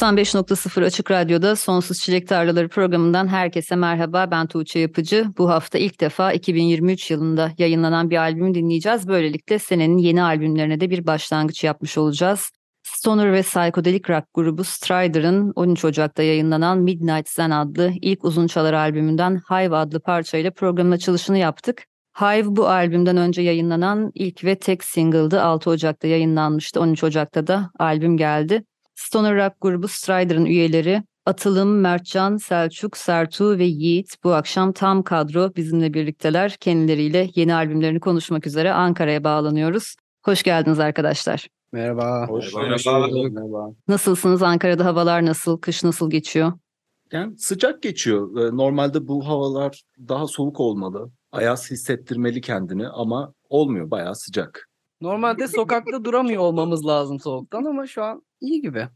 ...95.0 Açık Radyo'da Sonsuz Çilek Tarlaları programından herkese merhaba. Ben Tuğçe Yapıcı. Bu hafta ilk defa 2023 yılında yayınlanan bir albümü dinleyeceğiz. Böylelikle senenin yeni albümlerine de bir başlangıç yapmış olacağız. Stoner ve Psychedelic Rock grubu Strider'ın 13 Ocak'ta yayınlanan Midnight Zen adlı ilk uzun çalar albümünden Hive adlı parçayla programın açılışını yaptık. Hive bu albümden önce yayınlanan ilk ve tek single'dı. 6 Ocak'ta yayınlanmıştı. 13 Ocak'ta da albüm geldi. Stoner Rock grubu Strider'ın üyeleri Atılım, Mertcan, Selçuk, Sertu ve Yiğit bu akşam tam kadro bizimle birlikteler. Kendileriyle yeni albümlerini konuşmak üzere Ankara'ya bağlanıyoruz. Hoş geldiniz arkadaşlar. Merhaba. Hoş Merhaba. bulduk. Merhaba. Nasılsınız? Ankara'da havalar nasıl? Kış nasıl geçiyor? Yani sıcak geçiyor. Ee, Normalde bu havalar daha soğuk olmalı. Ayaz hissettirmeli kendini ama olmuyor. Bayağı sıcak. Normalde sokakta duramıyor olmamız lazım soğuktan ama şu an iyi gibi.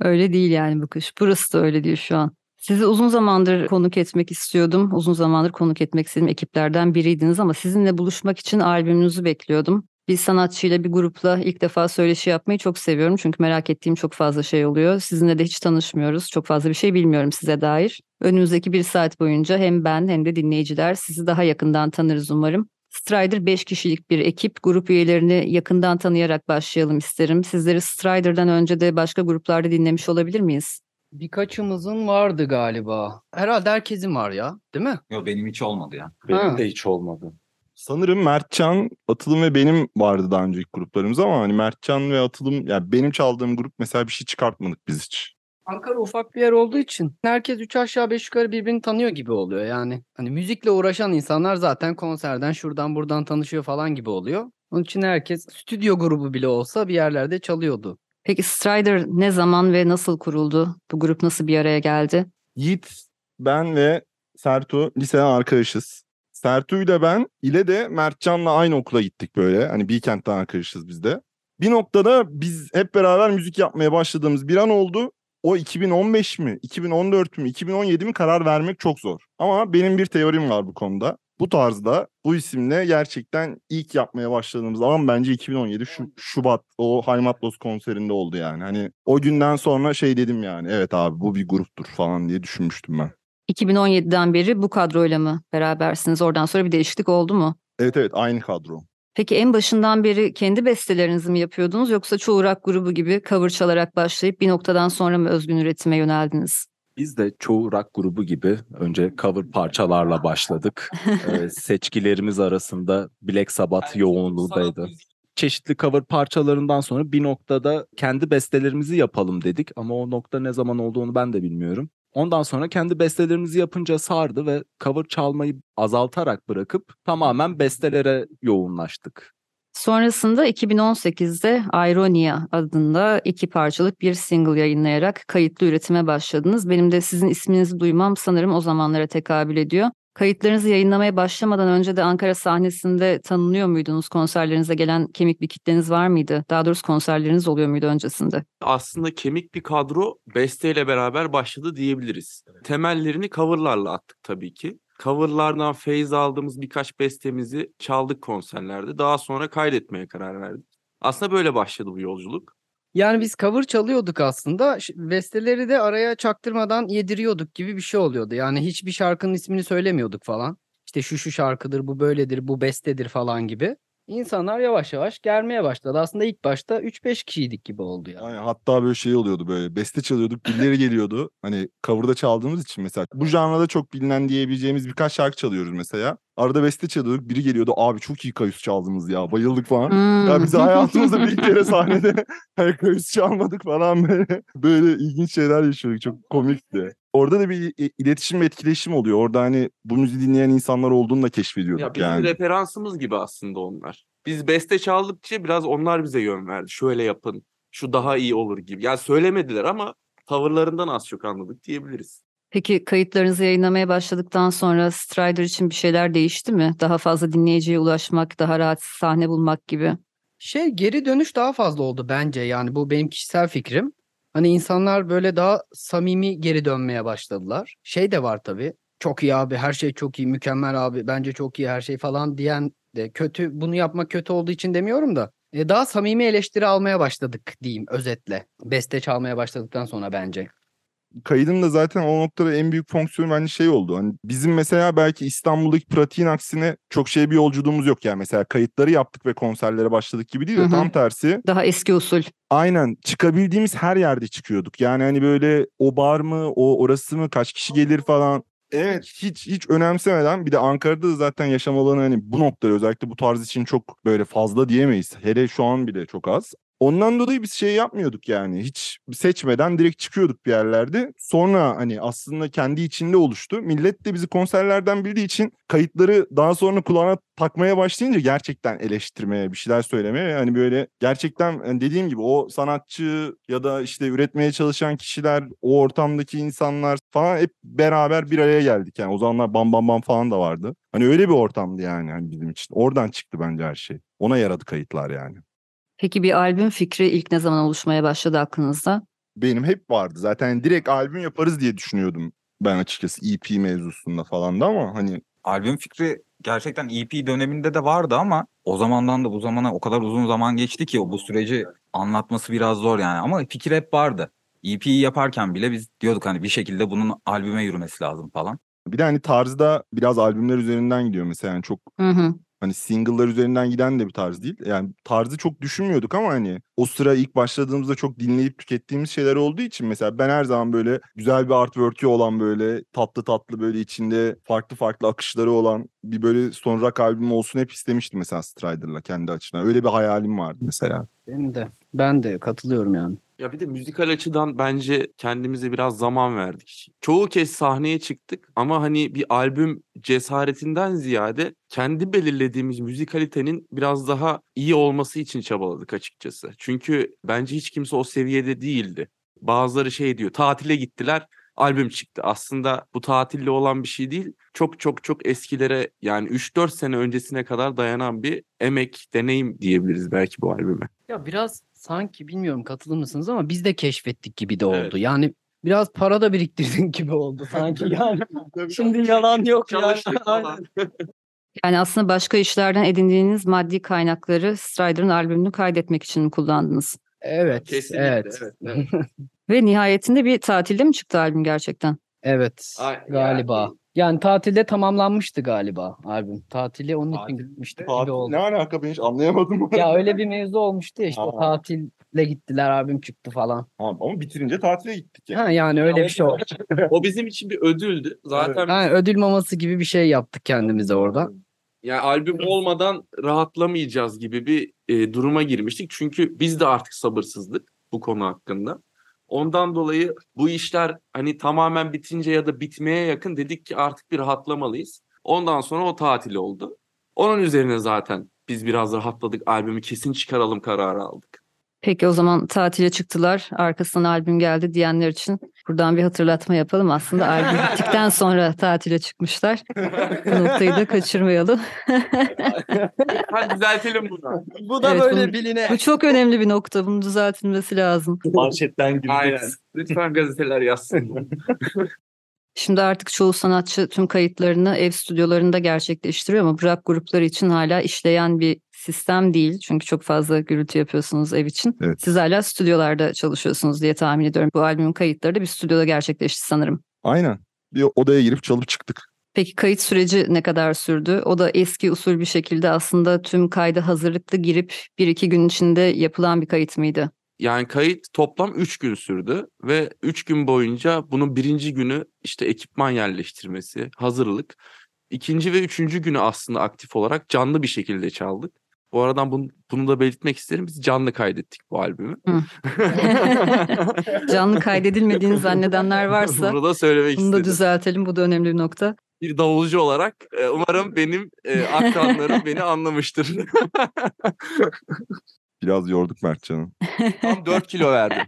Öyle değil yani bu kış. Burası da öyle değil şu an. Sizi uzun zamandır konuk etmek istiyordum. Uzun zamandır konuk etmek istediğim ekiplerden biriydiniz ama sizinle buluşmak için albümünüzü bekliyordum. Bir sanatçıyla bir grupla ilk defa söyleşi yapmayı çok seviyorum. Çünkü merak ettiğim çok fazla şey oluyor. Sizinle de hiç tanışmıyoruz. Çok fazla bir şey bilmiyorum size dair. Önümüzdeki bir saat boyunca hem ben hem de dinleyiciler sizi daha yakından tanırız umarım. Strider 5 kişilik bir ekip. Grup üyelerini yakından tanıyarak başlayalım isterim. Sizleri Strider'dan önce de başka gruplarda dinlemiş olabilir miyiz? Birkaçımızın vardı galiba. Herhalde herkesin var ya, değil mi? Yo benim hiç olmadı ya. Benim Ha. de hiç olmadı. Sanırım Mertcan, Atılım ve benim vardı daha önceki gruplarımız ama hani Mertcan ve Atılım ya benim çaldığım grup mesela bir şey çıkartmadık biz hiç. Ankara ufak bir yer olduğu için herkes üç aşağı beş yukarı birbirini tanıyor gibi oluyor yani. Hani müzikle uğraşan insanlar zaten konserden şuradan buradan tanışıyor falan gibi oluyor. Onun için herkes stüdyo grubu bile olsa bir yerlerde çalıyordu. Peki Strider ne zaman ve nasıl kuruldu? Bu grup nasıl bir araya geldi? Yiğit, ben ve Sertu liseden arkadaşız. Sertu ile ben ile de Mertcan'la aynı okula gittik böyle. Hani Bilkent'ten arkadaşız biz de. Bir noktada biz hep beraber müzik yapmaya başladığımız bir an oldu. O 2015 mi, 2014 mü, 2017 mi karar vermek çok zor. Ama benim bir teorim var bu konuda. Bu tarzda bu isimle gerçekten ilk yapmaya başladığımız zaman bence 2017 şu, Şubat o Haymatlos konserinde oldu yani. Hani o günden sonra şey dedim yani evet abi bu bir gruptur falan diye düşünmüştüm ben. 2017'den beri bu kadroyla mı berabersiniz? Oradan sonra bir değişiklik oldu mu? Evet evet aynı kadro. Peki en başından beri kendi bestelerinizi mi yapıyordunuz yoksa çoğu rock grubu gibi cover çalarak başlayıp bir noktadan sonra mı özgün üretime yöneldiniz? Biz de çoğu rock grubu gibi önce cover parçalarla başladık. Ee, seçkilerimiz arasında Black Sabbath yoğunluğundaydı. Çeşitli cover parçalarından sonra bir noktada kendi bestelerimizi yapalım dedik ama o nokta ne zaman olduğunu ben de bilmiyorum. Ondan sonra kendi bestelerimizi yapınca sardı ve cover çalmayı azaltarak bırakıp tamamen bestelere yoğunlaştık. Sonrasında 2018'de Ironia adında iki parçalık bir single yayınlayarak kayıtlı üretime başladınız. Benim de sizin isminizi duymam sanırım o zamanlara tekabül ediyor. Kayıtlarınızı yayınlamaya başlamadan önce de Ankara sahnesinde tanınıyor muydunuz? Konserlerinize gelen kemik bir kitleniz var mıydı? Daha doğrusu konserleriniz oluyor muydu öncesinde? aslında kemik bir kadro besteyle beraber başladı diyebiliriz. Temellerini coverlarla attık tabii ki. Coverlardan feyz aldığımız birkaç bestemizi çaldık konserlerde. Daha sonra kaydetmeye karar verdik. Aslında böyle başladı bu yolculuk. Yani biz cover çalıyorduk aslında. Besteleri de araya çaktırmadan yediriyorduk gibi bir şey oluyordu. Yani hiçbir şarkının ismini söylemiyorduk falan. İşte şu şu şarkıdır, bu böyledir, bu bestedir falan gibi. İnsanlar yavaş yavaş gelmeye başladı. Aslında ilk başta 3-5 kişiydik gibi oldu yani. Aynen, hatta böyle şey oluyordu böyle beste çalıyorduk birileri geliyordu. Hani cover'da çaldığımız için mesela bu janrada çok bilinen diyebileceğimiz birkaç şarkı çalıyoruz mesela. Arada beste çalıyorduk biri geliyordu abi çok iyi kayıs çaldınız ya bayıldık falan. Ya Hmm. biz hayatımızda bir kere sahnede hani kayıs çalmadık falan böyle. Böyle ilginç şeyler yaşıyorduk çok komikti. Orada da bir iletişim ve etkileşim oluyor. Orada hani bu müziği dinleyen insanlar olduğunu da keşfediyorduk Ya bizim yani. referansımız gibi aslında onlar. Biz beste çaldıkça biraz onlar bize yön verdi. Şöyle yapın, şu daha iyi olur gibi. Yani söylemediler ama tavırlarından az çok anladık diyebiliriz. Peki kayıtlarınızı yayınlamaya başladıktan sonra Strider için bir şeyler değişti mi? Daha fazla dinleyiciye ulaşmak, daha rahat sahne bulmak gibi. Şey geri dönüş daha fazla oldu bence yani bu benim kişisel fikrim. Hani insanlar böyle daha samimi geri dönmeye başladılar. Şey de var tabii. Çok iyi abi, her şey çok iyi, mükemmel abi, bence çok iyi her şey falan diyen de kötü, bunu yapmak kötü olduğu için demiyorum da. e, daha samimi eleştiri almaya başladık diyeyim özetle. Beste çalmaya başladıktan sonra bence. Kaydın da zaten o noktada en büyük fonksiyonu bence şey oldu. Hani bizim mesela belki İstanbul'daki pratiğin aksine çok şey bir yolculuğumuz yok yani. Mesela kayıtları yaptık ve konserlere başladık gibi değil de tam tersi. Daha eski usul. Aynen çıkabildiğimiz her yerde çıkıyorduk. Yani hani böyle o bar mı, o orası mı, kaç kişi gelir falan. Evet hiç hiç önemsemeden bir de Ankara'da da zaten yaşam alanı hani bu noktada özellikle bu tarz için çok böyle fazla diyemeyiz. Hele şu an bile çok az. Ondan dolayı biz şey yapmıyorduk yani. Hiç seçmeden direkt çıkıyorduk bir yerlerde. Sonra hani aslında kendi içinde oluştu. Millet de bizi konserlerden bildiği için kayıtları daha sonra kulağına takmaya başlayınca gerçekten eleştirmeye, bir şeyler söylemeye hani böyle gerçekten hani dediğim gibi o sanatçı ya da işte üretmeye çalışan kişiler, o ortamdaki insanlar falan hep beraber bir araya geldik. Yani o zamanlar Bam Bam Bam falan da vardı. Hani öyle bir ortamdı yani hani bizim için. Oradan çıktı bence her şey. Ona yaradı kayıtlar yani. Peki bir albüm fikri ilk ne zaman oluşmaya başladı aklınızda? benim hep vardı. Zaten direkt albüm yaparız diye düşünüyordum ben açıkçası EP mevzusunda falan da ama hani Albüm fikri gerçekten EP döneminde de vardı ama o zamandan da bu zamana o kadar uzun zaman geçti ki bu süreci anlatması biraz zor yani ama fikir hep vardı. EP'yi yaparken bile biz diyorduk hani bir şekilde bunun albüme yürümesi lazım falan. bir de hani tarzda biraz albümler üzerinden gidiyor mesela yani çok Hı hı. Hani single'lar üzerinden giden de bir tarz değil. Yani tarzı çok düşünmüyorduk ama hani o sıra ilk başladığımızda çok dinleyip tükettiğimiz şeyler olduğu için mesela ben her zaman böyle güzel bir artwork'ü olan böyle tatlı tatlı böyle içinde farklı farklı akışları olan bir böyle son rock olsun hep istemiştim mesela Strider'la kendi açımdan. Öyle bir hayalim vardı mesela. Benim de. Ben de katılıyorum yani. Ya bir de müzikal açıdan bence kendimize biraz zaman verdik. Çoğu kez sahneye çıktık ama hani bir albüm cesaretinden ziyade kendi belirlediğimiz müzikalitenin biraz daha iyi olması için çabaladık açıkçası. Çünkü bence hiç kimse o seviyede değildi. Bazıları şey diyor, tatile gittiler, albüm çıktı. Aslında bu tatille olan bir şey değil. Çok çok çok eskilere yani 3-4 sene öncesine kadar dayanan bir emek, deneyim diyebiliriz belki bu albüme. Ya biraz sanki bilmiyorum katılır mısınız ama biz de keşfettik gibi de oldu. Evet. Yani biraz para da biriktirdik gibi oldu sanki yani. Şimdi yalan yok ya. Çalıştık Aynen. falan. Yani aslında başka işlerden edindiğiniz maddi kaynakları Strider'ın albümünü kaydetmek için mi kullandınız? Evet, Kesinlikle. evet. evet, evet. Ve nihayetinde bir tatilde mi çıktı albüm gerçekten? Evet, Ay, galiba. yani- Yani tatilde tamamlanmıştı galiba albüm. Tatile onun için Tatil- gitmiştik gibi oldu. ne alaka ben hiç anlayamadım. Ya öyle bir mevzu olmuştu ya işte Ha. tatille gittiler albüm çıktı falan. Ama bitirince tatile gittik Ha yani öyle bir şey oldu. O bizim için bir ödüldü. Zaten Ha, ödül maması gibi bir şey yaptık kendimize orada. yani albüm olmadan rahatlamayacağız gibi bir e, duruma girmiştik. Çünkü biz de artık sabırsızdık bu konu hakkında. Ondan dolayı bu işler hani tamamen bitince ya da bitmeye yakın dedik ki artık bir rahatlamalıyız. Ondan sonra o tatil oldu. Onun üzerine zaten biz biraz rahatladık. Albümü kesin çıkaralım kararı aldık. Peki o zaman tatile çıktılar, arkasından albüm geldi diyenler için buradan bir hatırlatma yapalım. Aslında albüm bittikten sonra tatile çıkmışlar. Bu noktayı da kaçırmayalım. Hadi düzeltelim bunu. Bu da Evet, böyle bunu- biline. Bu çok önemli bir nokta. Bunun düzeltilmesi lazım. Manşetten girdik. Aynen. Lütfen gazeteler yazsın. Şimdi artık çoğu sanatçı tüm kayıtlarını ev stüdyolarında gerçekleştiriyor ama rock grupları için hala işleyen bir sistem değil. Çünkü çok fazla gürültü yapıyorsunuz ev için. Evet. Siz hala stüdyolarda çalışıyorsunuz diye tahmin ediyorum. Bu albümün kayıtları da bir stüdyoda gerçekleşti sanırım. Aynen. Bir odaya girip çalıp çıktık. Peki kayıt süreci ne kadar sürdü? O da eski usul bir şekilde aslında tüm kayda hazırlıklı girip bir iki gün içinde yapılan bir kayıt mıydı? Yani kayıt toplam 3 gün sürdü ve 3 gün boyunca bunun birinci günü işte ekipman yerleştirmesi, hazırlık. İkinci ve üçüncü günü aslında aktif olarak canlı bir şekilde çaldık. Bu aradan bunu, bunu da belirtmek isterim. Biz canlı kaydettik bu albümü. Canlı kaydedilmediğini zannedenler varsa Bunu da söylemek bunu da istedim. düzeltelim. Bu da önemli bir nokta. Bir davulcu olarak e, umarım benim e, akranlarım beni anlamıştır. Biraz yorduk Mertcan'ı. Tam 4 kilo verdim.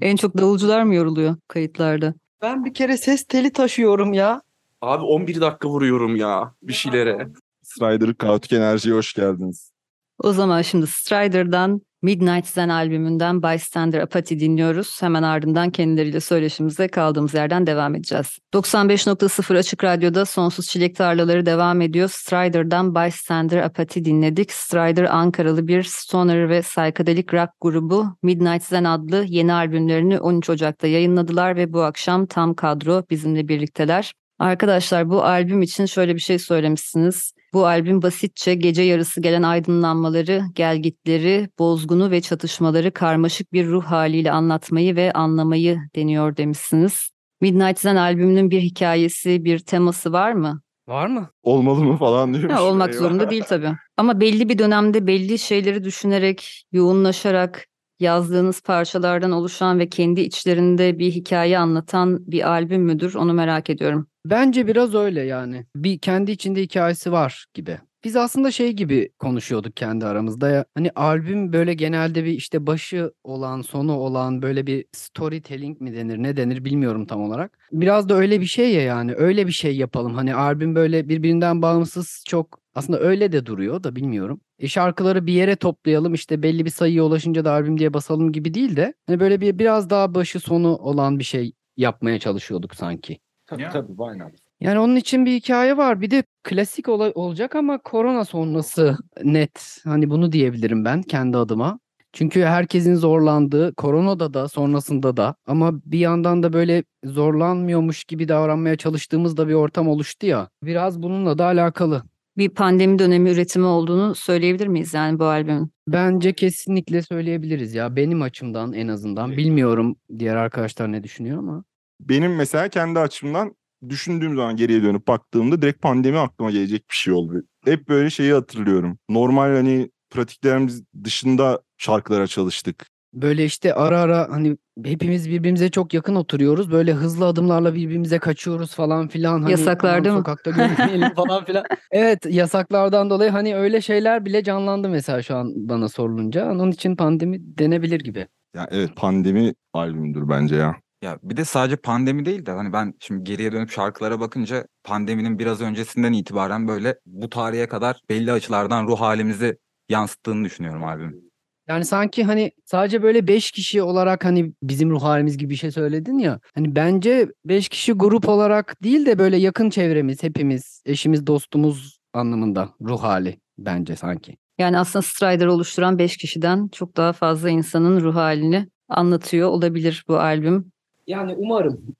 En çok davulcular mı yoruluyor kayıtlarda? Ben bir kere ses teli taşıyorum ya. Abi 11 dakika vuruyorum ya bir şeylere. Strider Kaotik Enerji'ye hoş geldiniz. O zaman şimdi Strider'dan Midnight Zen albümünden Bystander Apathy dinliyoruz. Hemen ardından kendileriyle söyleşimize kaldığımız yerden devam edeceğiz. 95.0 Açık Radyo'da Sonsuz Çilek Tarlaları devam ediyor. Strider'dan Bystander Apathy dinledik. Strider Ankaralı bir stoner ve psychedelic rock grubu Midnight Zen adlı yeni albümlerini 13 Ocak'ta yayınladılar ve bu akşam tam kadro bizimle birlikteler. Arkadaşlar bu albüm için şöyle bir şey söylemişsiniz. Bu albüm basitçe gece yarısı gelen aydınlanmaları, gelgitleri, bozgunu ve çatışmaları karmaşık bir ruh haliyle anlatmayı ve anlamayı deniyor demişsiniz. Midnight Zen albümünün bir hikayesi, bir teması var mı? Var mı? Olmalı mı falan diyormuş. Ha, olmak Eyvah. zorunda değil tabii. Ama belli bir dönemde belli şeyleri düşünerek, yoğunlaşarak yazdığınız parçalardan oluşan ve kendi içlerinde bir hikaye anlatan bir albüm müdür? Onu merak ediyorum. Bence biraz öyle yani. Bir kendi içinde hikayesi var gibi. Biz aslında şey gibi konuşuyorduk kendi aramızda ya. Hani albüm böyle genelde bir işte başı olan, sonu olan böyle bir storytelling mi denir, ne denir bilmiyorum tam olarak. Biraz da öyle bir şey ya yani. Öyle bir şey yapalım. Hani albüm böyle birbirinden bağımsız çok aslında öyle de duruyor da bilmiyorum. E şarkıları bir yere toplayalım işte belli bir sayıya ulaşınca da albüm diye basalım gibi değil de hani böyle bir biraz daha başı sonu olan bir şey yapmaya çalışıyorduk sanki. Tabii Ya. tabii aynen. Yani onun için bir hikaye var. Bir de klasik ola- olacak ama korona sonrası net. Hani bunu diyebilirim ben kendi adıma. Çünkü herkesin zorlandığı, koronada da sonrasında da ama bir yandan da böyle zorlanmıyormuş gibi davranmaya çalıştığımız da bir ortam oluştu ya. Biraz bununla da alakalı. Bir pandemi dönemi üretimi olduğunu söyleyebilir miyiz yani bu albümün? Bence kesinlikle söyleyebiliriz ya. Benim açımdan en azından. Bilmiyorum diğer arkadaşlar ne düşünüyor ama. Benim mesela kendi açımdan düşündüğüm zaman geriye dönüp baktığımda direkt pandemi aklıma gelecek bir şey oldu. Hep böyle şeyi hatırlıyorum. Normal hani pratiklerimiz dışında şarkılara çalıştık. Böyle işte ara ara hani hepimiz birbirimize çok yakın oturuyoruz. Böyle hızlı adımlarla birbirimize kaçıyoruz falan filan. Hani Yasaklar değil mi? Sokakta görünmeyelim falan filan. Evet yasaklardan dolayı hani öyle şeyler bile canlandı mesela şu an bana sorulunca. Onun için pandemi denebilir gibi. Ya evet pandemi albümüdür bence ya. Ya bir de sadece pandemi değil de hani ben şimdi geriye dönüp şarkılara bakınca pandeminin biraz öncesinden itibaren böyle bu tarihe kadar belli açılardan ruh halimizi yansıttığını düşünüyorum albümün. Yani sanki hani sadece böyle 5 kişi olarak hani bizim ruh halimiz gibi bir şey söyledin ya. Hani bence 5 kişi grup olarak değil de böyle yakın çevremiz, hepimiz, eşimiz, dostumuz anlamında ruh hali bence sanki. Yani aslında Strider oluşturan 5 kişiden çok daha fazla insanın ruh halini anlatıyor olabilir bu albüm. Yani umarım.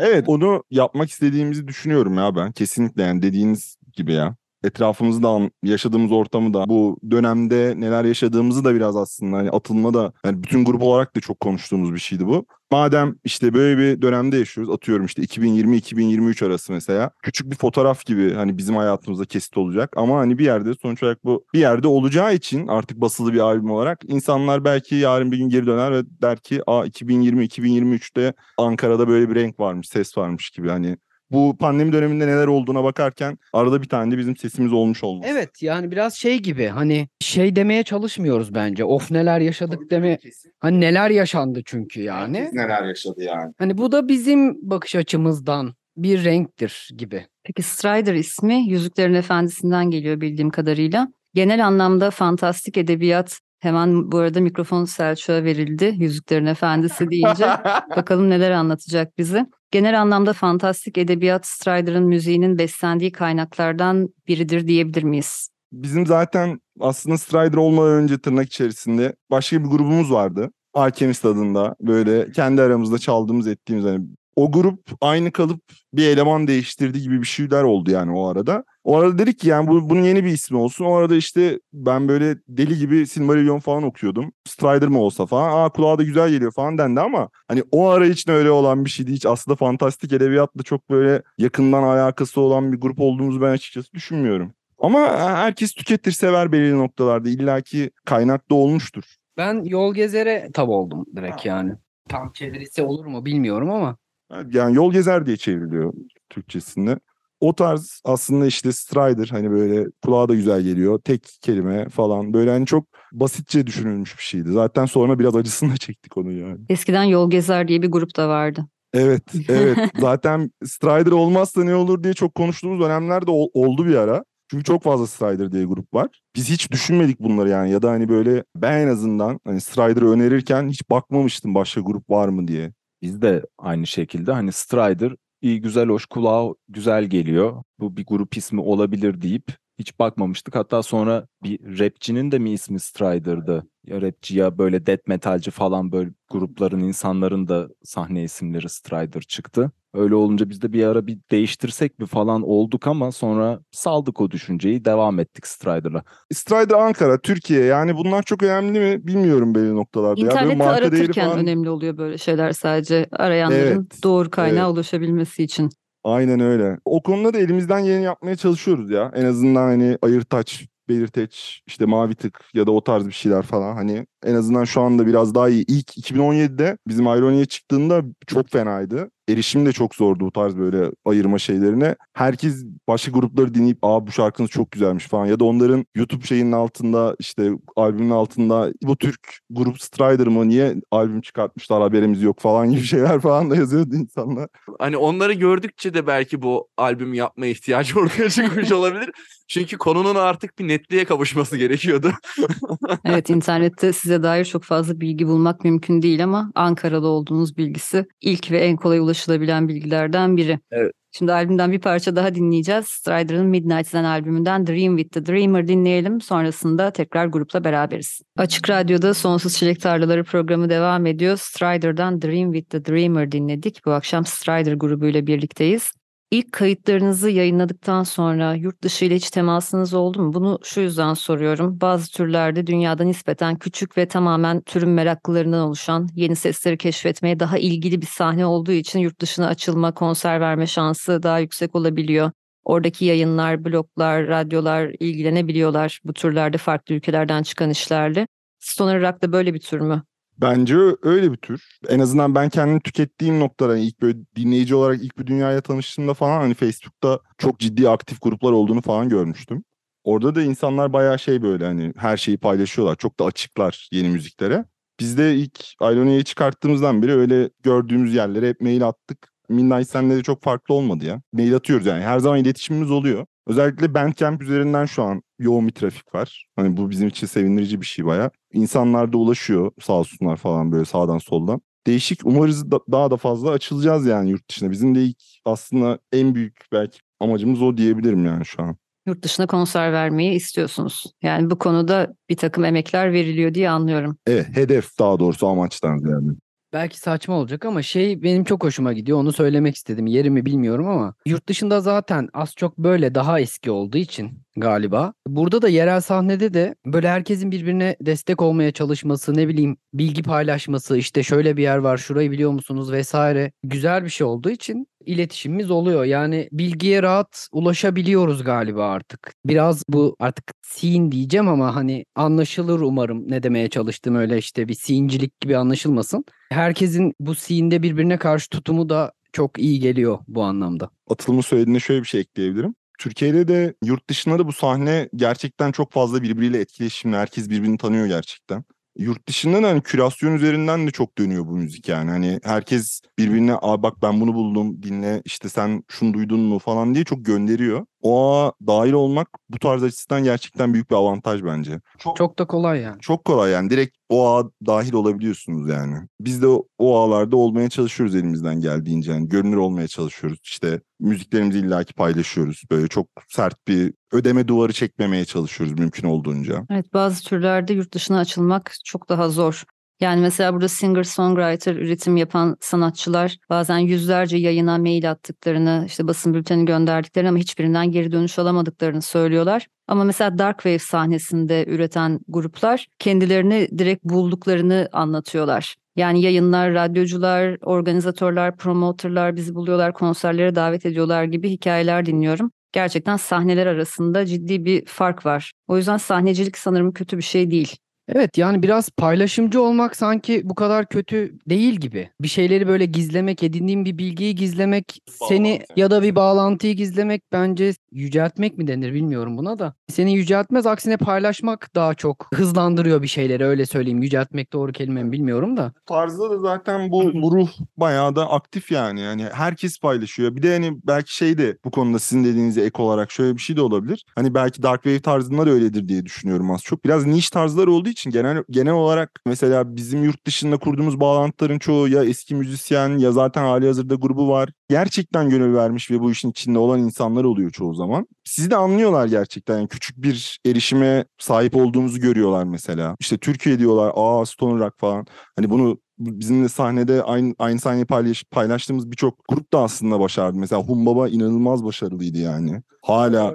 evet onu yapmak istediğimizi düşünüyorum ya ben. Kesinlikle yani dediğiniz gibi ya. Etrafımızda an- yaşadığımız ortamı da bu dönemde neler yaşadığımızı da biraz aslında hani atılma da yani bütün grup olarak da çok konuştuğumuz bir şeydi bu. Madem işte böyle bir dönemde yaşıyoruz atıyorum işte 2020-2023 arası mesela küçük bir fotoğraf gibi hani bizim hayatımızda kesit olacak ama hani bir yerde sonuç olarak bu bir yerde olacağı için artık basılı bir albüm olarak insanlar belki yarın bir gün geri döner ve der ki aa 2020-2023'te Ankara'da böyle bir renk varmış ses varmış gibi hani bu pandemi döneminde neler olduğuna bakarken arada bir tane de bizim sesimiz olmuş olması. Evet yani biraz şey gibi hani şey demeye çalışmıyoruz bence. Of neler yaşadık deme. Hani neler yaşandı çünkü yani. neler yaşadı yani. Hani bu da bizim bakış açımızdan bir renktir gibi. Peki Strider ismi Yüzüklerin Efendisi'nden geliyor bildiğim kadarıyla. Genel anlamda fantastik edebiyat hemen bu arada mikrofon Selçuk'a verildi. Yüzüklerin Efendisi deyince bakalım neler anlatacak bize. Genel anlamda fantastik edebiyat Strider'ın müziğinin beslendiği kaynaklardan biridir diyebilir miyiz? Bizim zaten aslında Strider olmadan önce tırnak içerisinde başka bir grubumuz vardı. Alchemist adında böyle kendi aramızda çaldığımız ettiğimiz hani o grup aynı kalıp bir eleman değiştirdi gibi bir şeyler oldu yani o arada. O arada dedik ki yani bu, bunun yeni bir ismi olsun. O arada işte ben böyle deli gibi Silmarillion falan okuyordum. Strider mı olsa falan. Aa kulağa da güzel geliyor falan dendi ama hani o ara için öyle olan bir şeydi. Hiç aslında fantastik edebiyatla çok böyle yakından alakası olan bir grup olduğumuzu ben açıkçası düşünmüyorum. Ama herkes tüketir sever belirli noktalarda. İlla ki kaynakta olmuştur. Ben yol gezere tav oldum direkt yani. Tam çevirisi olur mu bilmiyorum ama. Yani yol gezer diye çevriliyor Türkçesinde. O tarz aslında işte Strider hani böyle kulağa da güzel geliyor. Tek kelime falan böyle hani çok basitçe düşünülmüş bir şeydi. Zaten sonra biraz acısını da çektik onu yani. Eskiden Yol Gezer diye bir grup da vardı. Evet, evet. Zaten Strider olmazsa ne olur diye çok konuştuğumuz dönemler de ol- oldu bir ara. Çünkü çok fazla Strider diye grup var. Biz hiç düşünmedik bunları yani ya da hani böyle ben en azından hani Strider'ı önerirken hiç bakmamıştım başka grup var mı diye. Biz de aynı şekilde hani Strider iyi güzel hoş kulağa güzel geliyor. Bu bir grup ismi olabilir deyip hiç bakmamıştık. Hatta sonra bir rapçinin de mi ismi Strider'dı? Ya rapçi ya böyle death metalci falan böyle grupların insanların da sahne isimleri Strider çıktı. Öyle olunca biz de bir ara bir değiştirsek mi falan olduk ama sonra saldık o düşünceyi devam ettik Strider'la. Strider Ankara, Türkiye yani bunlar çok önemli mi bilmiyorum belli noktalarda. ya. Böyle İnternette değeri aratırken falan- önemli oluyor böyle şeyler sadece arayanların Evet, doğru kaynağa evet. ulaşabilmesi için. Aynen öyle. O konuda da elimizden geleni yapmaya çalışıyoruz ya. En azından hani ayırtaç, belirteç, işte mavi tık ya da o tarz bir şeyler falan. Hani en azından şu anda biraz daha iyi. İlk 2017'de bizim Ironia'ya çıktığında çok fenaydı. Erişim de çok zordu bu tarz böyle ayırma şeylerine. Herkes başka grupları dinleyip aa bu şarkınız çok güzelmiş falan. Ya da onların YouTube şeyinin altında işte albümün altında bu Türk grup Strider mı niye albüm çıkartmışlar haberimiz yok falan gibi şeyler falan da yazıyordu insanlar. Hani onları gördükçe de belki bu albüm yapma ihtiyacı ortaya çıkmış olabilir. Çünkü konunun artık bir netliğe kavuşması gerekiyordu. Evet internette size dair çok fazla bilgi bulmak mümkün değil ama Ankaralı olduğunuz bilgisi ilk ve en kolay ulaşılabilen bilgilerden biri. Evet. Şimdi albümden bir parça daha dinleyeceğiz. Strider'ın Midnight Zen albümünden Dream with the Dreamer dinleyelim. Sonrasında tekrar grupla beraberiz. Açık Radyo'da Sonsuz Çilek Tarlaları programı devam ediyor. Strider'dan Dream with the Dreamer dinledik. Bu akşam Strider grubuyla birlikteyiz. İlk kayıtlarınızı yayınladıktan sonra yurt dışı ile hiç temasınız oldu mu? Bunu şu yüzden soruyorum. Bazı türlerde dünyada nispeten küçük ve tamamen türün meraklılarından oluşan yeni sesleri keşfetmeye daha ilgili bir sahne olduğu için yurt dışına açılma, konser verme şansı daha yüksek olabiliyor. Oradaki yayınlar, bloglar, radyolar ilgilenebiliyorlar bu türlerde farklı ülkelerden çıkan işlerle. Stoner Rock da böyle bir tür mü? Bence öyle bir tür. En azından ben kendim tükettiğim noktada hani ilk böyle dinleyici olarak ilk bir dünyaya tanıştığımda falan hani Facebook'ta çok ciddi aktif gruplar olduğunu falan görmüştüm. Orada da insanlar bayağı şey böyle hani her şeyi paylaşıyorlar. Çok da açıklar yeni müziklere. Biz de ilk Ironia'yı çıkarttığımızdan beri öyle gördüğümüz yerlere hep mail attık. Midnight Sun'le de çok farklı olmadı ya. Mail atıyoruz yani. Her zaman iletişimimiz oluyor. Özellikle Bandcamp üzerinden şu an yoğun bir trafik var. Hani bu bizim için sevindirici bir şey baya. İnsanlar da ulaşıyor sağ olsunlar falan böyle sağdan soldan. Değişik umarız da- daha da fazla açılacağız yani yurt dışına. Bizim de ilk aslında en büyük belki amacımız o diyebilirim yani şu an. Yurt dışına konser vermeyi istiyorsunuz. Yani bu konuda bir takım emekler veriliyor diye anlıyorum. Evet hedef daha doğrusu amaçtan yani. Belki saçma olacak ama şey benim çok hoşuma gidiyor. Onu söylemek istedim. Yerimi bilmiyorum ama yurt dışında zaten az çok böyle daha eski olduğu için galiba. Burada da yerel sahnede de böyle herkesin birbirine destek olmaya çalışması, ne bileyim bilgi paylaşması, işte şöyle bir yer var, şurayı biliyor musunuz vesaire. Güzel bir şey olduğu için iletişimimiz oluyor. Yani bilgiye rahat ulaşabiliyoruz galiba artık. Biraz bu artık scene diyeceğim ama hani anlaşılır umarım ne demeye çalıştım öyle işte bir scene'cilik gibi anlaşılmasın. Herkesin bu scene'de birbirine karşı tutumu da çok iyi geliyor bu anlamda. Atılımı söylediğinde şöyle bir şey ekleyebilirim. Türkiye'de de yurt dışında da bu sahne gerçekten çok fazla birbiriyle etkileşimli. Herkes birbirini tanıyor gerçekten. Yurt dışında da hani kürasyon üzerinden de çok dönüyor bu müzik yani. Hani herkes birbirine Aa bak ben bunu buldum dinle işte sen şunu duydun mu falan diye çok gönderiyor. O dahil olmak bu tarz açısından gerçekten büyük bir avantaj bence. Çok da kolay yani. Çok kolay yani direkt o ağa dahil olabiliyorsunuz yani. Biz de o, o ağlarda olmaya çalışıyoruz elimizden geldiğince yani görünür olmaya çalışıyoruz. İşte müziklerimizi illaki paylaşıyoruz. Böyle çok sert bir ödeme duvarı çekmemeye çalışıyoruz mümkün olduğunca. Evet bazı türlerde yurt dışına açılmak çok daha zor. Yani mesela burada singer-songwriter üretim yapan sanatçılar bazen yüzlerce yayına mail attıklarını, işte basın bülteni gönderdiklerini ama hiçbirinden geri dönüş alamadıklarını söylüyorlar. Ama mesela Dark Wave sahnesinde üreten gruplar kendilerini direkt bulduklarını anlatıyorlar. Yani yayınlar, radyocular, organizatörler, promotörler bizi buluyorlar, konserlere davet ediyorlar gibi hikayeler dinliyorum. Gerçekten sahneler arasında ciddi bir fark var. O yüzden sahnecilik sanırım kötü bir şey değil. Evet yani biraz paylaşımcı olmak sanki bu kadar kötü değil gibi. Bir şeyleri böyle gizlemek, edindiğin bir bilgiyi gizlemek, seni Bağlantı. ya da bir bağlantıyı gizlemek bence yüceltmek mi denir bilmiyorum buna da. Seni yüceltmez aksine paylaşmak daha çok hızlandırıyor bir şeyleri öyle söyleyeyim. Yüceltmek doğru kelime mi bilmiyorum da. tarzda da zaten bu, bu ruh bayağı da aktif yani. Yani herkes paylaşıyor. Bir de hani belki şey de bu konuda sizin dediğinize ek olarak şöyle bir şey de olabilir. Hani belki Dark Wave tarzında da öyledir diye düşünüyorum az çok. Biraz niş tarzlar olduğu için genel genel olarak mesela bizim yurt dışında kurduğumuz bağlantıların çoğu ya eski müzisyen ya zaten hali hazırda grubu var. Gerçekten gönül vermiş ve bu işin içinde olan insanlar oluyor çoğu zaman. Sizi de anlıyorlar gerçekten. Yani küçük bir erişime sahip olduğumuzu görüyorlar mesela. İşte Türkiye diyorlar, aa Stone Rock falan. Hani bunu bizimle sahnede aynı aynı sahneyi paylaş, paylaştığımız birçok grup da aslında başardı. Mesela Humbaba inanılmaz başarılıydı yani. Hala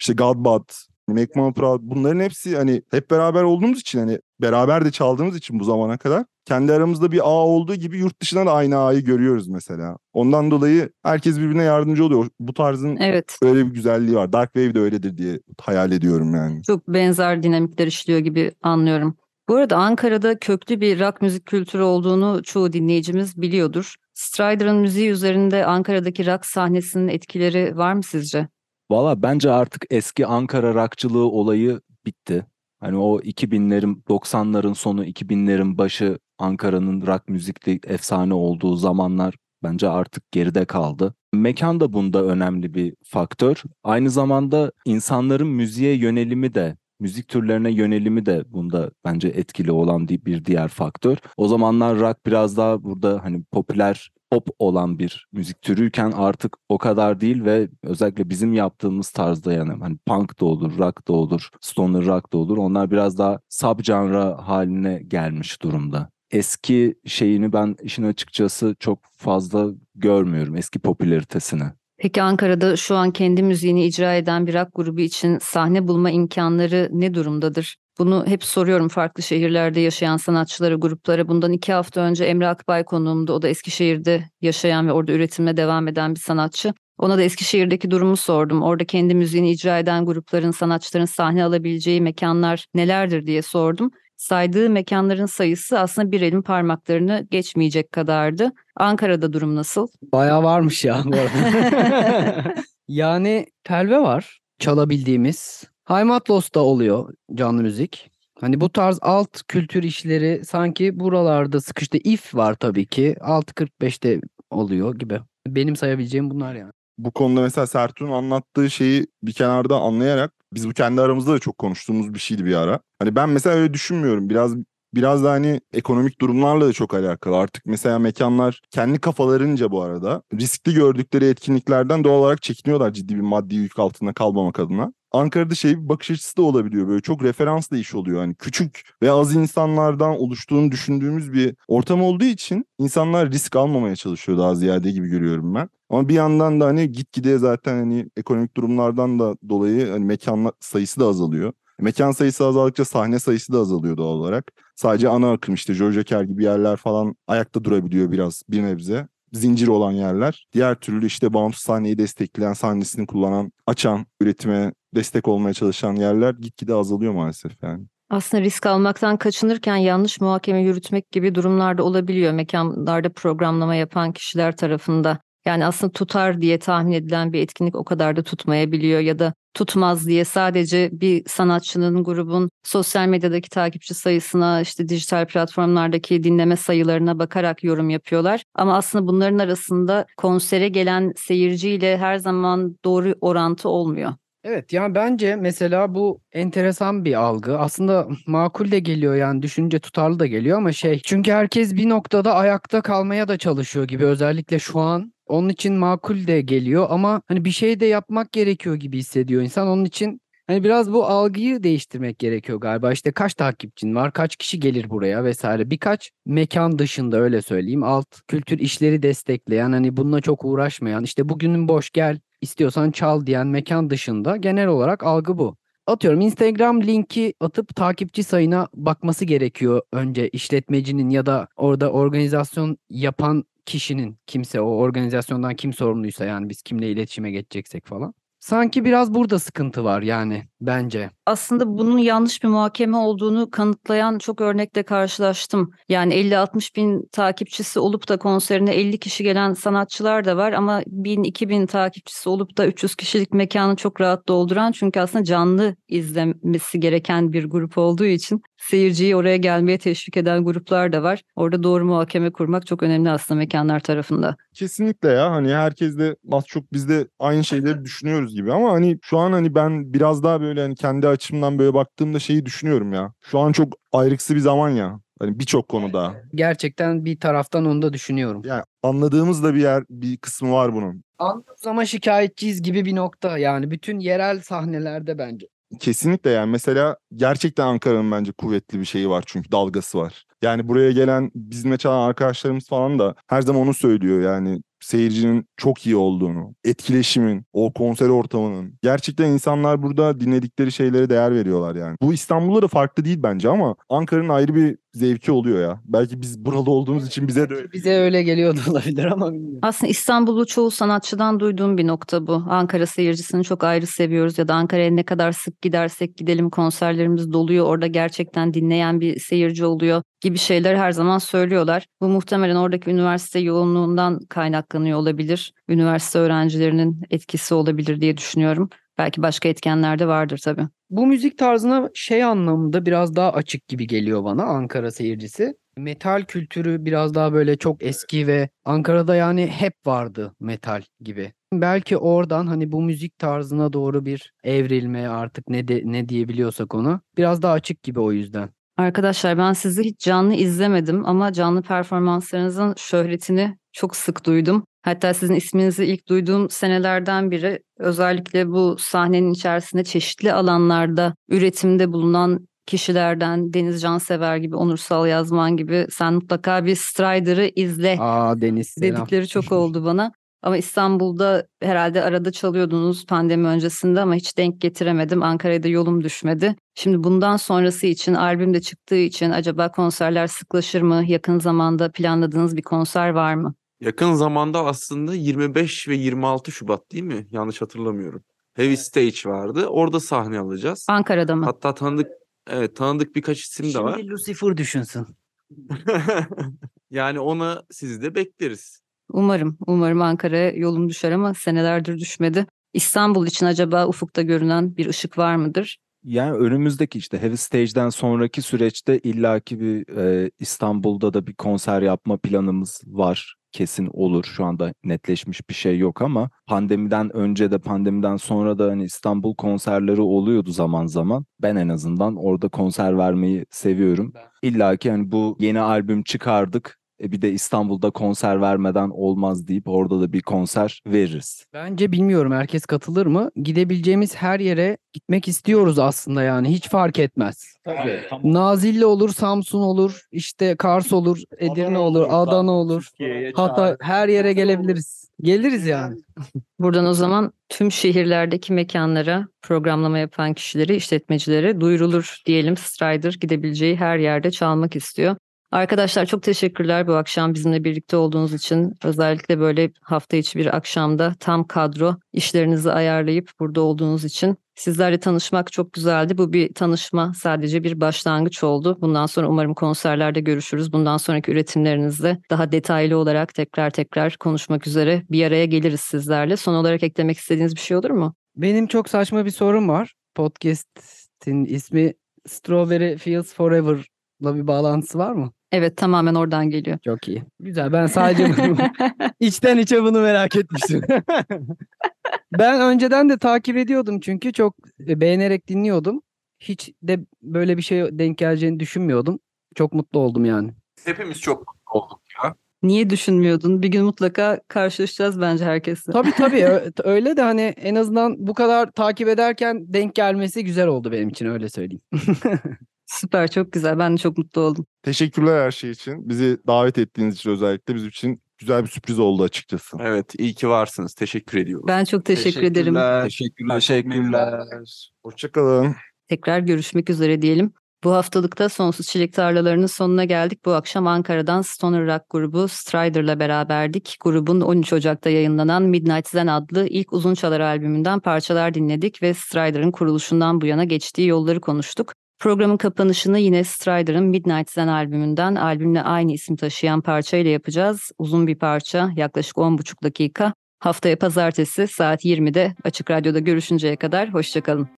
işte Godbad, Make Mama Proud bunların hepsi hani hep beraber olduğumuz için hani beraber de çaldığımız için bu zamana kadar kendi aramızda bir ağ olduğu gibi yurt dışına da aynı ağı görüyoruz mesela. Ondan dolayı herkes birbirine yardımcı oluyor. Bu tarzın Evet. öyle bir güzelliği var. Dark Wave de öyledir diye hayal ediyorum yani. Çok benzer dinamikler işliyor gibi anlıyorum. Bu arada Ankara'da köklü bir rock müzik kültürü olduğunu çoğu dinleyicimiz biliyordur. Strider'ın müziği üzerinde Ankara'daki rock sahnesinin etkileri var mı sizce? Valla bence artık eski Ankara rockçılığı olayı bitti. Hani o 2000'lerin 90'ların sonu 2000'lerin başı Ankara'nın rock müzikte efsane olduğu zamanlar bence artık geride kaldı. Mekan da bunda önemli bir faktör. Aynı zamanda insanların müziğe yönelimi de müzik türlerine yönelimi de bunda bence etkili olan bir diğer faktör. O zamanlar rock biraz daha burada hani popüler pop olan bir müzik türüyken artık o kadar değil ve özellikle bizim yaptığımız tarzda yani hani punk da olur, rock da olur, stoner rock da olur. Onlar biraz daha subgenre haline gelmiş durumda. Eski şeyini ben işin açıkçası çok fazla görmüyorum eski popülaritesini. Peki Ankara'da şu an kendi müziğini icra eden bir rock grubu için sahne bulma imkanları ne durumdadır? Bunu hep soruyorum farklı şehirlerde yaşayan sanatçılara, gruplara. Bundan iki hafta önce Emre Akbay konuğumdu. O da Eskişehir'de yaşayan ve orada üretimine devam eden bir sanatçı. Ona da Eskişehir'deki durumu sordum. Orada kendi müziğini icra eden grupların, sanatçıların sahne alabileceği mekanlar nelerdir diye sordum. Saydığı mekanların sayısı aslında bir elin parmaklarını geçmeyecek kadardı. Ankara'da durum nasıl? Bayağı varmış ya bu arada. yani telve var çalabildiğimiz. Haymatlos'ta oluyor canlı müzik. Hani bu tarz alt kültür işleri sanki buralarda sıkıştı. If var tabii ki. 6.45'te oluyor gibi. Benim sayabileceğim bunlar yani. Bu konuda mesela Sertu'nun anlattığı şeyi bir kenarda anlayarak biz bu kendi aramızda da çok konuştuğumuz bir şeydi bir ara. Hani ben mesela öyle düşünmüyorum. Biraz biraz da hani ekonomik durumlarla da çok alakalı. Artık mesela mekanlar kendi kafalarınca bu arada riskli gördükleri etkinliklerden doğal olarak çekiniyorlar ciddi bir maddi yük altında kalmamak adına. Ankara'da şey bir bakış açısı da olabiliyor böyle çok referansla iş oluyor. Hani küçük ve az insanlardan oluştuğunu düşündüğümüz bir ortam olduğu için insanlar risk almamaya çalışıyor daha ziyade gibi görüyorum ben. Ama bir yandan da hani gitgide zaten hani ekonomik durumlardan da dolayı hani mekan sayısı da azalıyor. Mekan sayısı azaldıkça sahne sayısı da azalıyor doğal olarak. Sadece ana akım işte Joe Joker gibi yerler falan ayakta durabiliyor biraz bir nebze. Zincir olan yerler. Diğer türlü işte bağımsız sahneyi destekleyen, sahnesini kullanan, açan, üretime destek olmaya çalışan yerler gitgide azalıyor maalesef yani. Aslında risk almaktan kaçınırken yanlış muhakeme yürütmek gibi durumlarda olabiliyor mekanlarda programlama yapan kişiler tarafında. Yani aslında tutar diye tahmin edilen bir etkinlik o kadar da tutmayabiliyor ya da tutmaz diye sadece bir sanatçının grubun sosyal medyadaki takipçi sayısına işte dijital platformlardaki dinleme sayılarına bakarak yorum yapıyorlar. Ama aslında bunların arasında konsere gelen seyirciyle her zaman doğru orantı olmuyor. Evet yani bence mesela bu enteresan bir algı. Aslında makul de geliyor yani düşünce tutarlı da geliyor ama şey çünkü herkes bir noktada ayakta kalmaya da çalışıyor gibi özellikle şu an. Onun için makul de geliyor ama hani bir şey de yapmak gerekiyor gibi hissediyor insan. Onun için Hani biraz bu algıyı değiştirmek gerekiyor galiba. İşte kaç takipçin var, kaç kişi gelir buraya vesaire. Birkaç mekan dışında öyle söyleyeyim. Alt kültür işleri destekleyen, hani bununla çok uğraşmayan, işte bugünün boş gel, istiyorsan çal diyen mekan dışında genel olarak algı bu. Atıyorum Instagram linki atıp takipçi sayına bakması gerekiyor önce işletmecinin ya da orada organizasyon yapan kişinin kimse o organizasyondan kim sorumluysa yani biz kimle iletişime geçeceksek falan. Sanki biraz burada sıkıntı var yani bence. Aslında bunun yanlış bir muhakeme olduğunu kanıtlayan çok örnekle karşılaştım. Yani 50-60 bin takipçisi olup da konserine 50 kişi gelen sanatçılar da var ama 1000-2000 takipçisi olup da 300 kişilik mekanı çok rahat dolduran çünkü aslında canlı izlemesi gereken bir grup olduğu için seyirciyi oraya gelmeye teşvik eden gruplar da var. Orada doğru muhakeme kurmak çok önemli aslında mekanlar tarafında. Kesinlikle ya hani herkes de az çok biz de aynı şeyleri düşünüyoruz gibi ama hani şu an hani ben biraz daha böyle hani kendi açımdan böyle baktığımda şeyi düşünüyorum ya. Şu an çok ayrıksı bir zaman ya. Hani birçok konuda. Gerçekten bir taraftan onu da düşünüyorum. Yani anladığımız da bir yer bir kısmı var bunun. Anlıyoruz ama şikayetçiyiz gibi bir nokta yani bütün yerel sahnelerde bence. Kesinlikle yani mesela gerçekten Ankara'nın bence kuvvetli bir şeyi var çünkü dalgası var. Yani buraya gelen bizimle çalan arkadaşlarımız falan da her zaman onu söylüyor yani seyircinin çok iyi olduğunu, etkileşimin, o konser ortamının. Gerçekten insanlar burada dinledikleri şeylere değer veriyorlar yani. Bu İstanbul'da da farklı değil bence ama Ankara'nın ayrı bir zevki oluyor ya. Belki biz buralı olduğumuz için bize de öyle. Bize öyle geliyor da olabilir ama bilmiyorum. Aslında İstanbul'u çoğu sanatçıdan duyduğum bir nokta bu. Ankara seyircisini çok ayrı seviyoruz ya da Ankara'ya ne kadar sık gidersek gidelim konserlerimiz doluyor. Orada gerçekten dinleyen bir seyirci oluyor gibi şeyler her zaman söylüyorlar. Bu muhtemelen oradaki üniversite yoğunluğundan kaynaklanıyor olabilir. Üniversite öğrencilerinin etkisi olabilir diye düşünüyorum. Belki başka etkenler de vardır tabii. Bu müzik tarzına şey anlamında biraz daha açık gibi geliyor bana Ankara seyircisi. Metal kültürü biraz daha böyle çok eski ve Ankara'da yani hep vardı metal gibi. Belki oradan hani bu müzik tarzına doğru bir evrilme artık ne de, ne diyebiliyorsak onu biraz daha açık gibi o yüzden. Arkadaşlar ben sizi hiç canlı izlemedim ama canlı performanslarınızın şöhretini çok sık duydum. Hatta sizin isminizi ilk duyduğum senelerden biri özellikle bu sahnenin içerisinde çeşitli alanlarda üretimde bulunan kişilerden Deniz Cansever gibi, Onursal Yazman gibi sen mutlaka bir Strider'ı izle Aa Deniz selam. dedikleri çok oldu bana. Ama İstanbul'da herhalde arada çalıyordunuz pandemi öncesinde ama hiç denk getiremedim. Ankara'da yolum düşmedi. Şimdi bundan sonrası için albüm de çıktığı için acaba konserler sıklaşır mı? Yakın zamanda planladığınız bir konser var mı? Yakın zamanda aslında 25 ve 26 Şubat değil mi? Yanlış hatırlamıyorum. Heavy Stage vardı. Orada sahne alacağız. Ankara'da mı? Hatta tanıdık evet tanıdık birkaç isim de var. Şimdi Lucifer düşünsün. yani ona sizi de bekleriz. Umarım. Umarım Ankara'ya yolum düşer ama senelerdir düşmedi. İstanbul için acaba ufukta görünen bir ışık var mıdır? Yani önümüzdeki işte Heavy Stage'den sonraki süreçte illaki bir e, İstanbul'da da bir konser yapma planımız var. Kesin olur. Şu anda netleşmiş bir şey yok ama pandemiden önce de pandemiden sonra da hani İstanbul konserleri oluyordu zaman zaman. Ben en azından orada konser vermeyi seviyorum. İlla ki hani bu yeni albüm çıkardık. E bir de İstanbul'da konser vermeden olmaz deyip orada da bir konser veririz. Bence bilmiyorum herkes katılır mı? Gidebileceğimiz her yere gitmek istiyoruz aslında yani hiç fark etmez. Nazilli olur, Samsun olur, işte Kars olur, Edirne olur, Adana olur. Hatta her yere gelebiliriz. Geliriz yani. Buradan o zaman tüm şehirlerdeki mekanlara programlama yapan kişileri, işletmecileri duyurulur diyelim. Strider gidebileceği her yerde çalmak istiyor. Arkadaşlar çok teşekkürler bu akşam bizimle birlikte olduğunuz için. Özellikle böyle hafta içi bir akşamda tam kadro işlerinizi ayarlayıp burada olduğunuz için. Sizlerle tanışmak çok güzeldi. Bu bir tanışma sadece bir başlangıç oldu. Bundan sonra umarım konserlerde görüşürüz. Bundan sonraki üretimlerinizde daha detaylı olarak tekrar tekrar konuşmak üzere bir araya geliriz sizlerle. Son olarak eklemek istediğiniz bir şey olur mu? Benim çok saçma bir sorum var. Podcast'in ismi Strawberry Fields Forever'la bir bağlantısı var mı? Evet tamamen oradan geliyor. Çok iyi. Güzel. Ben sadece bunu- içten içe bunu merak etmiştim. ben önceden de takip ediyordum çünkü çok e, beğenerek dinliyordum. Hiç de böyle bir şey denk geleceğini düşünmüyordum. Çok mutlu oldum yani. Hepimiz çok mutlu olduk ya. Niye düşünmüyordun? Bir gün mutlaka karşılaşacağız bence herkesle. Tabii tabii öyle de hani en azından bu kadar takip ederken denk gelmesi güzel oldu benim için öyle söyleyeyim. Süper çok güzel. Ben de çok mutlu oldum. Teşekkürler her şey için. Bizi davet ettiğiniz için özellikle bizim için güzel bir sürpriz oldu açıkçası. Evet iyi ki varsınız. Teşekkür ediyoruz. Ben çok teşekkür ederim. Teşekkürler. Teşekkürler. Hoşçakalın. Tekrar görüşmek üzere diyelim. Bu haftalıkta Sonsuz Çilek Tarlalarının sonuna geldik. Bu akşam Ankara'dan Stoner Rock grubu Strider'la beraberdik. Grubun 13 Ocak'ta yayınlanan Midnight Zen adlı ilk uzun çalar albümünden parçalar dinledik ve Strider'ın kuruluşundan bu yana geçtiği yolları konuştuk. Programın kapanışını yine Strider'ın Midnight Zen albümünden albümle aynı isim taşıyan parçayla yapacağız. Uzun bir parça, yaklaşık 10,5 dakika. Haftaya pazartesi saat 20'de Açık Radyo'da görüşünceye kadar hoşçakalın.